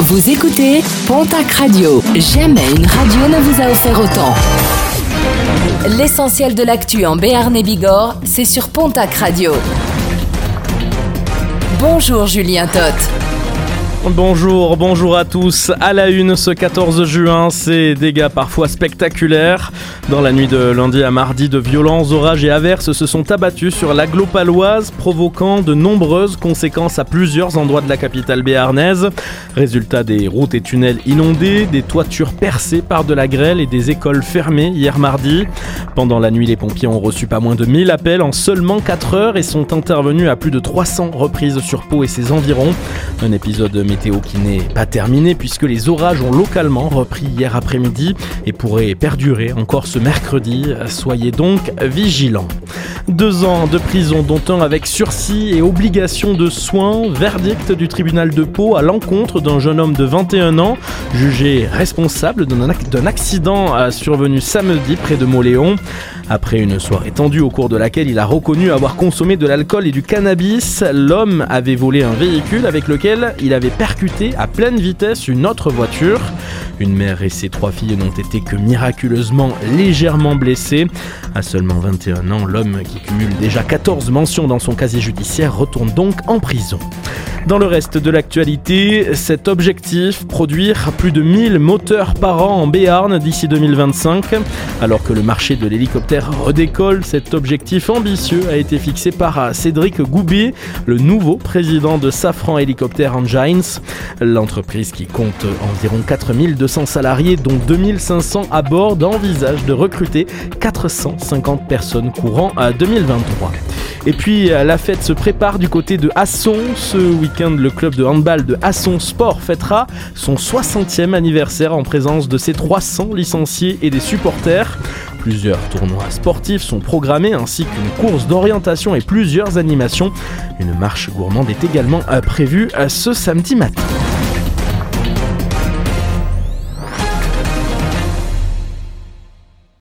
Vous écoutez Pontac Radio. Jamais une radio ne vous a offert autant. L'essentiel de l'actu en Béarn et Bigorre, c'est sur Pontac Radio. Bonjour Julien Toth. Bonjour, bonjour à tous. À la une ce 14 juin, ces dégâts parfois spectaculaires. Dans la nuit de lundi à mardi, de violents orages et averses se sont abattus sur l'agglo-paloise, provoquant de nombreuses conséquences à plusieurs endroits de la capitale béarnaise. Résultat des routes et tunnels inondés, des toitures percées par de la grêle et des écoles fermées hier mardi. Pendant la nuit, les pompiers ont reçu pas moins de 1000 appels en seulement 4 heures et sont intervenus à plus de 300 reprises sur Pau et ses environs. Un épisode qui n'est pas terminé puisque les orages ont localement repris hier après-midi et pourraient perdurer encore ce mercredi. Soyez donc vigilants. Deux ans de prison, dont un avec sursis et obligation de soins. Verdict du tribunal de Pau à l'encontre d'un jeune homme de 21 ans, jugé responsable d'un accident survenu samedi près de Moléon. Après une soirée tendue au cours de laquelle il a reconnu avoir consommé de l'alcool et du cannabis, l'homme avait volé un véhicule avec lequel il avait percuté à pleine vitesse une autre voiture. Une mère et ses trois filles n'ont été que miraculeusement légèrement blessées. À seulement 21 ans, l'homme qui cumule déjà 14 mentions dans son casier judiciaire retourne donc en prison. Dans le reste de l'actualité, cet objectif, produire plus de 1000 moteurs par an en Béarn d'ici 2025. Alors que le marché de l'hélicoptère redécolle, cet objectif ambitieux a été fixé par Cédric Goubet, le nouveau président de Safran Helicopter Engines. L'entreprise qui compte environ 4200 salariés, dont 2500 à bord, envisage de recruter 450 personnes courant à 2023. Et puis la fête se prépare du côté de Asson. Ce week-end, le club de handball de Asson Sport fêtera son 60e anniversaire en présence de ses 300 licenciés et des supporters. Plusieurs tournois sportifs sont programmés ainsi qu'une course d'orientation et plusieurs animations. Une marche gourmande est également prévue ce samedi matin.